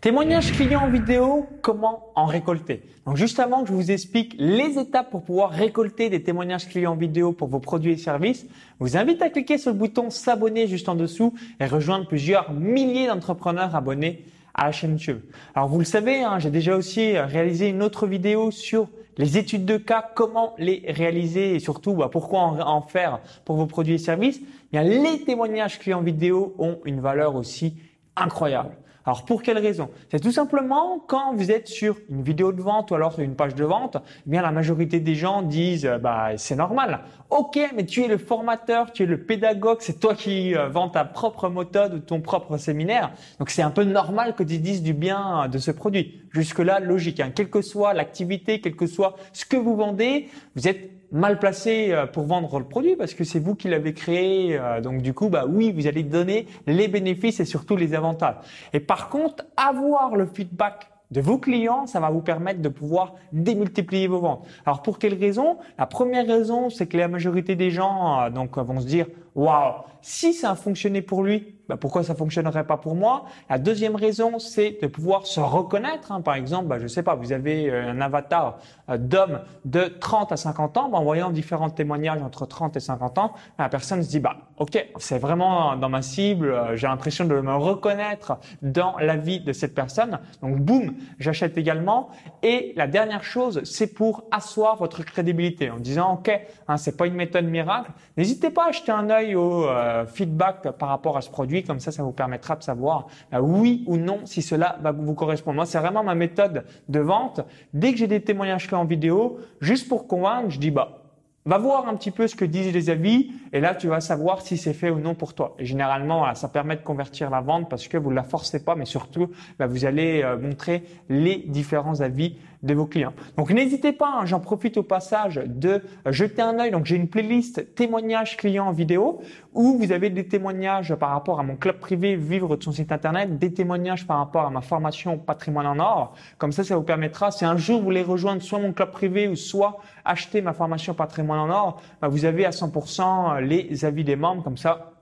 Témoignage client vidéo, comment en récolter Donc juste avant que je vous explique les étapes pour pouvoir récolter des témoignages clients vidéo pour vos produits et services, je vous invite à cliquer sur le bouton s'abonner juste en dessous et rejoindre plusieurs milliers d'entrepreneurs abonnés à la chaîne YouTube. Alors vous le savez, hein, j'ai déjà aussi réalisé une autre vidéo sur les études de cas, comment les réaliser et surtout bah, pourquoi en, faire pour vos produits et services. Bien, les témoignages clients vidéo ont une valeur aussi incroyable. Alors pour quelle raison? C'est tout simplement quand vous êtes sur une vidéo de vente ou alors sur une page de vente, eh bien la majorité des gens disent euh, bah c'est normal. OK, mais tu es le formateur, tu es le pédagogue, c'est toi qui euh, vends ta propre méthode ou ton propre séminaire. Donc c'est un peu normal que tu dises du bien de ce produit. Jusque là logique hein. quelle que soit l'activité, quel que soit ce que vous vendez, vous êtes mal placé euh, pour vendre le produit parce que c'est vous qui l'avez créé. Euh, donc du coup, bah oui, vous allez donner les bénéfices et surtout les avantages. Et par contre, avoir le feedback de vos clients, ça va vous permettre de pouvoir démultiplier vos ventes. Alors pour quelle raison? La première raison, c'est que la majorité des gens euh, donc vont se dire waouh, si ça a fonctionné pour lui, bah, pourquoi ça fonctionnerait pas pour moi? La deuxième raison, c'est de pouvoir se reconnaître. Hein. Par exemple, bah, je sais pas, vous avez un avatar euh, d'homme de 30 à 50 ans, bah, en voyant différents témoignages entre 30 et 50 ans, la personne se dit bah ok, c'est vraiment dans ma cible, euh, j'ai l'impression de me reconnaître dans la vie de cette personne. Donc boum, j'achète également. Et la dernière chose, c'est pour asseoir votre crédibilité en disant ok, hein, c'est pas une méthode miracle. N'hésitez pas à acheter un œil au feedback par rapport à ce produit comme ça, ça vous permettra de savoir euh, oui ou non si cela va vous correspondre. Moi, c'est vraiment ma méthode de vente. Dès que j'ai des témoignages clés vidéo, juste pour convaincre, je dis bah Va voir un petit peu ce que disent les avis et là tu vas savoir si c'est fait ou non pour toi. Et généralement, ça permet de convertir la vente parce que vous ne la forcez pas, mais surtout, bah, vous allez euh, montrer les différents avis de vos clients. Donc n'hésitez pas, hein, j'en profite au passage de jeter un œil. Donc j'ai une playlist témoignages clients vidéo où vous avez des témoignages par rapport à mon club privé Vivre de son site internet, des témoignages par rapport à ma formation Patrimoine en or. Comme ça, ça vous permettra, si un jour vous voulez rejoindre soit mon club privé ou soit acheter ma formation Patrimoine en or, bah, vous avez à 100% les avis des membres. Comme ça,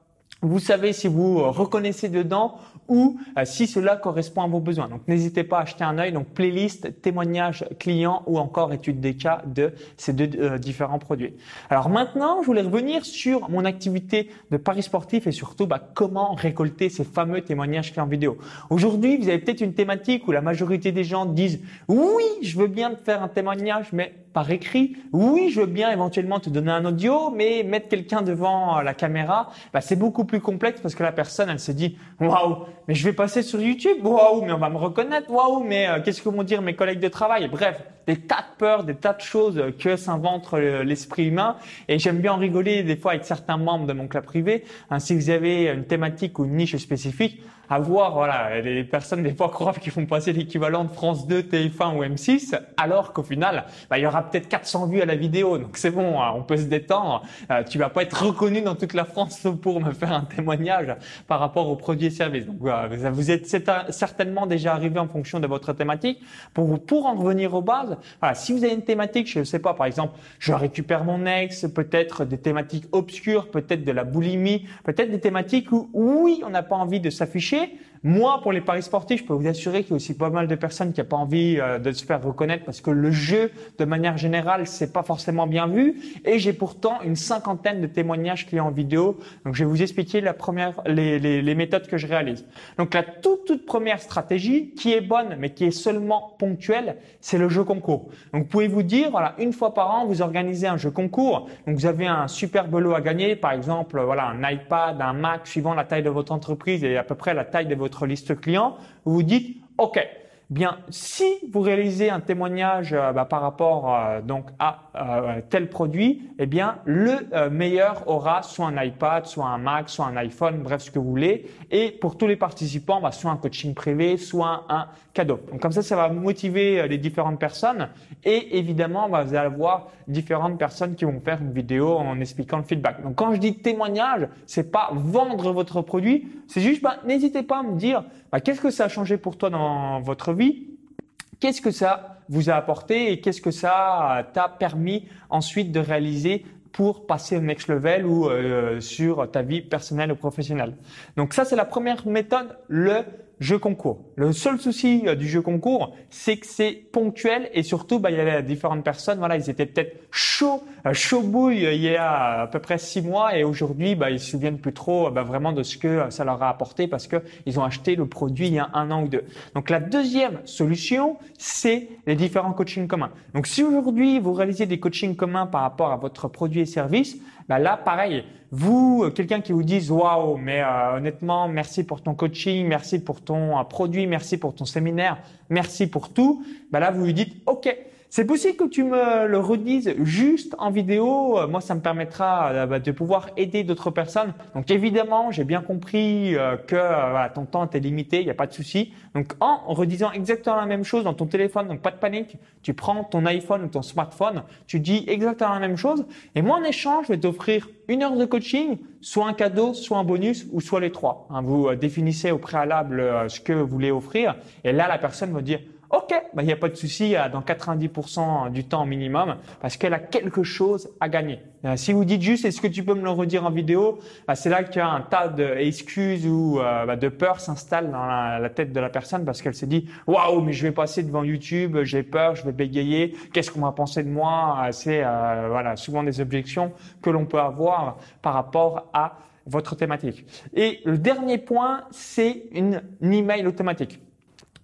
vous savez si vous reconnaissez dedans ou euh, si cela correspond à vos besoins. Donc n'hésitez pas à acheter un œil. Donc playlist, témoignages clients ou encore étude des cas de ces deux euh, différents produits. Alors maintenant, je voulais revenir sur mon activité de paris sportif et surtout bah, comment récolter ces fameux témoignages clients vidéo. Aujourd'hui, vous avez peut-être une thématique où la majorité des gens disent oui, je veux bien faire un témoignage, mais par écrit. Oui, je veux bien éventuellement te donner un audio, mais mettre quelqu'un devant la caméra, bah, c'est beaucoup plus complexe parce que la personne, elle se dit, waouh, mais je vais passer sur YouTube, waouh, mais on va me reconnaître, waouh, mais euh, qu'est-ce que vont dire mes collègues de travail? Bref, des tas de peurs, des tas de choses que s'invente l'esprit humain. Et j'aime bien en rigoler des fois avec certains membres de mon club privé. Ainsi, vous avez une thématique ou une niche spécifique, à voir, voilà, les personnes des fois croient qu'ils vont passer l'équivalent de France 2, TF1 ou M6, alors qu'au final, bah, il y aura peut-être 400 vues à la vidéo. Donc c'est bon, hein, on peut se détendre. Euh, tu vas pas être reconnu dans toute la France pour me faire un témoignage par rapport aux produits et services. Donc voilà, vous êtes certainement déjà arrivé en fonction de votre thématique. Pour, pour en revenir aux bases, voilà, si vous avez une thématique, je ne sais pas, par exemple, je récupère mon ex, peut-être des thématiques obscures, peut-être de la boulimie, peut-être des thématiques où oui, on n'a pas envie de s'afficher, नीचे moi, pour les paris sportifs, je peux vous assurer qu'il y a aussi pas mal de personnes qui n'ont pas envie euh, de se faire reconnaître parce que le jeu, de manière générale, c'est pas forcément bien vu. Et j'ai pourtant une cinquantaine de témoignages clients vidéo. Donc, je vais vous expliquer la première, les, les, les méthodes que je réalise. Donc, la toute, toute première stratégie, qui est bonne, mais qui est seulement ponctuelle, c'est le jeu concours. Donc, vous pouvez vous dire, voilà, une fois par an, vous organisez un jeu concours. Donc, vous avez un super lot à gagner, par exemple, voilà, un iPad, un Mac, suivant la taille de votre entreprise et à peu près la taille de votre votre liste client, vous vous dites, OK, Bien, si vous réalisez un témoignage euh, bah, par rapport euh, donc à euh, tel produit, eh bien le meilleur aura soit un iPad, soit un Mac, soit un iPhone, bref ce que vous voulez. Et pour tous les participants, bah, soit un coaching privé, soit un cadeau. Donc comme ça, ça va motiver les différentes personnes. Et évidemment, bah, vous allez avoir différentes personnes qui vont faire une vidéo en expliquant le feedback. Donc quand je dis témoignage, c'est pas vendre votre produit, c'est juste n'hésitez pas à me dire qu'est-ce que ça a changé pour toi dans votre vie? Qu'est-ce que ça vous a apporté et qu'est-ce que ça t'a permis ensuite de réaliser pour passer au next level ou euh, sur ta vie personnelle ou professionnelle. Donc ça, c'est la première méthode, le jeu concours. Le seul souci euh, du jeu concours, c'est que c'est ponctuel et surtout, bah, il y avait différentes personnes. Voilà, ils étaient peut-être chauds, euh, chaud bouille il y a à peu près six mois et aujourd'hui, bah, ils se souviennent plus trop bah, vraiment de ce que ça leur a apporté parce que ils ont acheté le produit il y a un an ou deux. Donc la deuxième solution, c'est les différents coachings communs. Donc si aujourd'hui vous réalisez des coachings communs par rapport à votre produit et service, bah là pareil, vous, euh, quelqu'un qui vous dise waouh, mais euh, honnêtement, merci pour ton coaching, merci pour ton produit, merci pour ton séminaire, merci pour tout. Bah là, vous lui dites ok. C'est possible que tu me le redises juste en vidéo. Moi, ça me permettra bah, de pouvoir aider d'autres personnes. Donc, évidemment, j'ai bien compris que voilà, ton temps était limité, il n'y a pas de souci. Donc, en redisant exactement la même chose dans ton téléphone, donc pas de panique, tu prends ton iPhone ou ton smartphone, tu dis exactement la même chose. Et moi, en échange, je vais t'offrir une heure de coaching, soit un cadeau, soit un bonus, ou soit les trois. Hein, vous euh, définissez au préalable euh, ce que vous voulez offrir, et là la personne va dire Ok, bah, il n'y a pas de souci euh, dans 90% du temps minimum parce qu'elle a quelque chose à gagner. Euh, si vous dites juste est-ce que tu peux me le redire en vidéo, bah, c'est là qu'il y a un tas d'excuses ou euh, bah, de peur s'installe dans la, tête de la personne parce qu'elle se dit waouh mais je vais passer devant YouTube, j'ai peur, je vais bégayer, qu'est-ce qu'on va penser de moi? C'est voilà souvent des objections que l'on peut avoir par rapport à votre thématique. Et le dernier point, c'est une email automatique.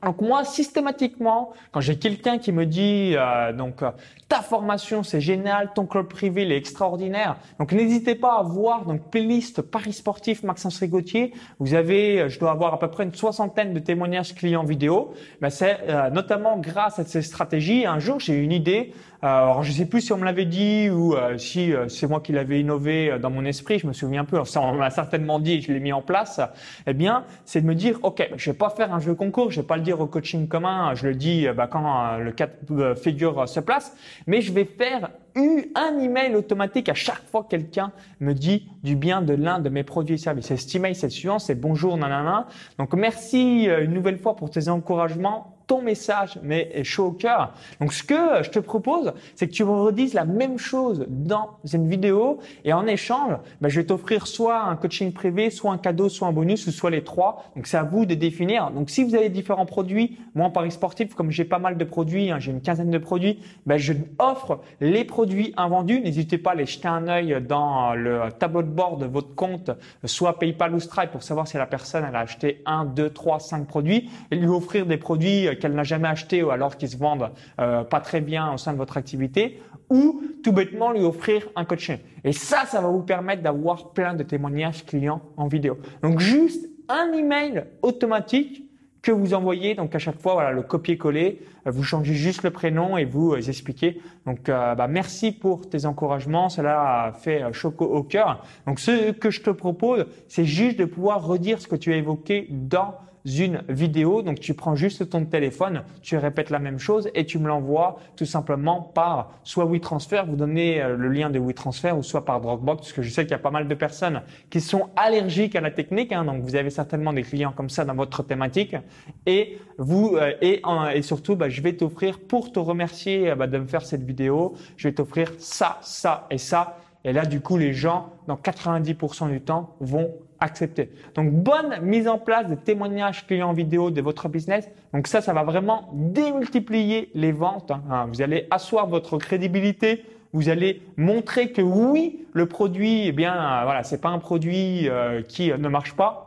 Donc moi, systématiquement, quand j'ai quelqu'un qui me dit euh, donc euh, ta formation c'est génial, ton club privé il est extraordinaire, donc n'hésitez pas à voir donc playlist Paris sportif Maxence Rigotier. Vous avez, euh, je dois avoir à peu près une soixantaine de témoignages clients vidéo. Ben, c'est notamment grâce à ces stratégies. Un jour j'ai eu une idée. alors je sais plus si on me l'avait dit ou si c'est moi qui l'avais innové dans mon esprit. Je me souviens peu. Ça on m'a certainement dit je l'ai mis en place. Eh bien, c'est de me dire ok, je vais pas faire un jeu concours, je vais pas le dire au coaching commun, je le dis bah, quand euh, le cas de figure se place, mais je vais faire un email automatique à chaque fois que quelqu'un me dit du bien de l'un de mes produits et services. Et cet email, c'est le suivant, c'est bonjour, nanana. Donc merci euh, une nouvelle fois pour tes encouragements ton message mais chaud au cœur. Donc ce que je te propose, c'est que tu redises la même chose dans une vidéo et en échange, ben, je vais t'offrir soit un coaching privé, soit un cadeau, soit un bonus ou soit les trois. Donc c'est à vous de définir. Donc si vous avez différents produits, moi en Paris sportif, comme j'ai pas mal de produits, hein, j'ai une quinzaine de produits, ben, je offre les produits invendus. N'hésitez pas à les jeter un œil dans le tableau de bord de votre compte, soit PayPal ou Stripe pour savoir si la personne elle a acheté un, deux, trois, cinq produits et lui offrir des produits qu'elle n'a jamais acheté ou alors qu'ils se vendent euh, pas très bien au sein de votre activité, ou tout bêtement lui offrir un coaching. Et ça, ça va vous permettre d'avoir plein de témoignages clients en vidéo. Donc juste un email automatique que vous envoyez. Donc à chaque fois, voilà, le copier-coller, euh, vous changez juste le prénom et vous euh, expliquez. Donc bah, merci pour tes encouragements, cela fait choc au cœur. Donc ce que je te propose, c'est juste de pouvoir redire ce que tu as évoqué dans une vidéo. Donc tu prends juste ton téléphone, tu répètes la même chose et tu me l'envoies tout simplement par soit WeTransfer, vous donnez euh, le lien de WeTransfer ou soit par Dropbox, parce que je sais qu'il y a pas mal de personnes qui sont allergiques à la technique. Hein, donc vous avez certainement des clients comme ça dans votre thématique et vous euh, et, et surtout, bah, je vais t'offrir pour te remercier euh, bah, de me faire cette vidéo, je vais t'offrir ça, ça et ça. Et là, du coup, les gens, dans 90% du temps, vont accepter. Donc, bonne mise en place de témoignages clients vidéo de votre business. Donc ça, ça va vraiment démultiplier les ventes. Hein. Hein, vous allez asseoir votre crédibilité. Vous allez montrer que oui, le produit, eh bien, euh, voilà, c'est pas un produit euh, qui ne marche pas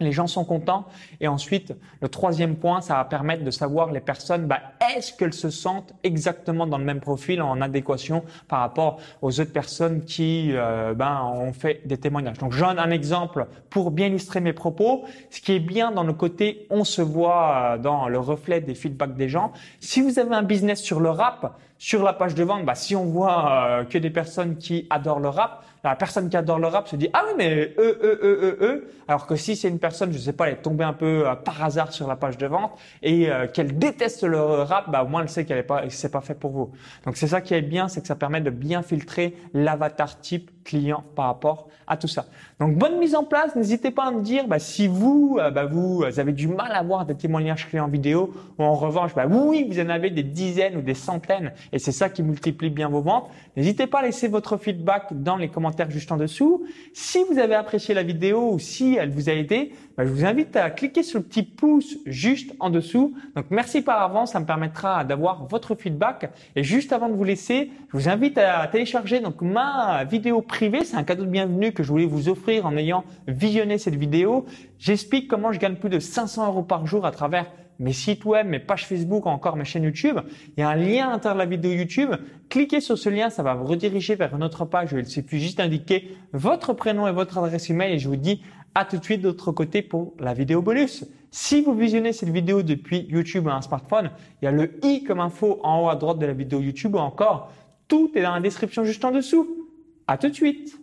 les gens sont contents. Et ensuite, le troisième point, ça va permettre de savoir les personnes, bah, est-ce qu'elles se sentent exactement dans le même profil, en adéquation par rapport aux autres personnes qui euh, ben, ont fait des témoignages. Donc, je donne un exemple pour bien illustrer mes propos. Ce qui est bien dans le côté, on se voit euh, dans le reflet des feedbacks des gens. Si vous avez un business sur le rap, sur la page de vente, bah, si on voit euh, que des personnes qui adorent le rap, la personne qui adore le rap se dit ah oui mais eux eux eux eux eux. Alors que si c'est une personne je sais pas elle est tombée un peu euh, par hasard sur la page de vente et euh, qu'elle déteste le rap bah au moins elle sait qu'elle est pas c'est pas fait pour vous. Donc c'est ça qui est bien c'est que ça permet de bien filtrer l'avatar type clients par rapport à tout ça. Donc bonne mise en place. N'hésitez pas à me dire bah, si vous, euh, bah, vous avez du mal à avoir des témoignages clients vidéo ou en revanche, bah, oui, vous en avez des dizaines ou des centaines et c'est ça qui multiplie bien vos ventes. N'hésitez pas à laisser votre feedback dans les commentaires juste en dessous. Si vous avez apprécié la vidéo ou si elle vous a aidé, bah, je vous invite à cliquer sur le petit pouce juste en dessous. Donc merci par avance, ça me permettra d'avoir votre feedback. Et juste avant de vous laisser, je vous invite à télécharger donc ma vidéo privée. C'est un cadeau de bienvenue que je voulais vous offrir en ayant visionné cette vidéo. J'explique comment je gagne plus de 500 euros par jour à travers mes sites web, mes pages Facebook, encore mes chaînes YouTube. Il y a un lien à l'intérieur de la vidéo YouTube. Cliquez sur ce lien, ça va vous rediriger vers une autre page. Il suffit juste d'indiquer votre prénom et votre adresse email et je vous dis à tout de suite de l'autre côté pour la vidéo bonus. Si vous visionnez cette vidéo depuis YouTube ou un smartphone, il y a le i comme info en haut à droite de la vidéo YouTube ou encore tout est dans la description juste en dessous. À tout de suite.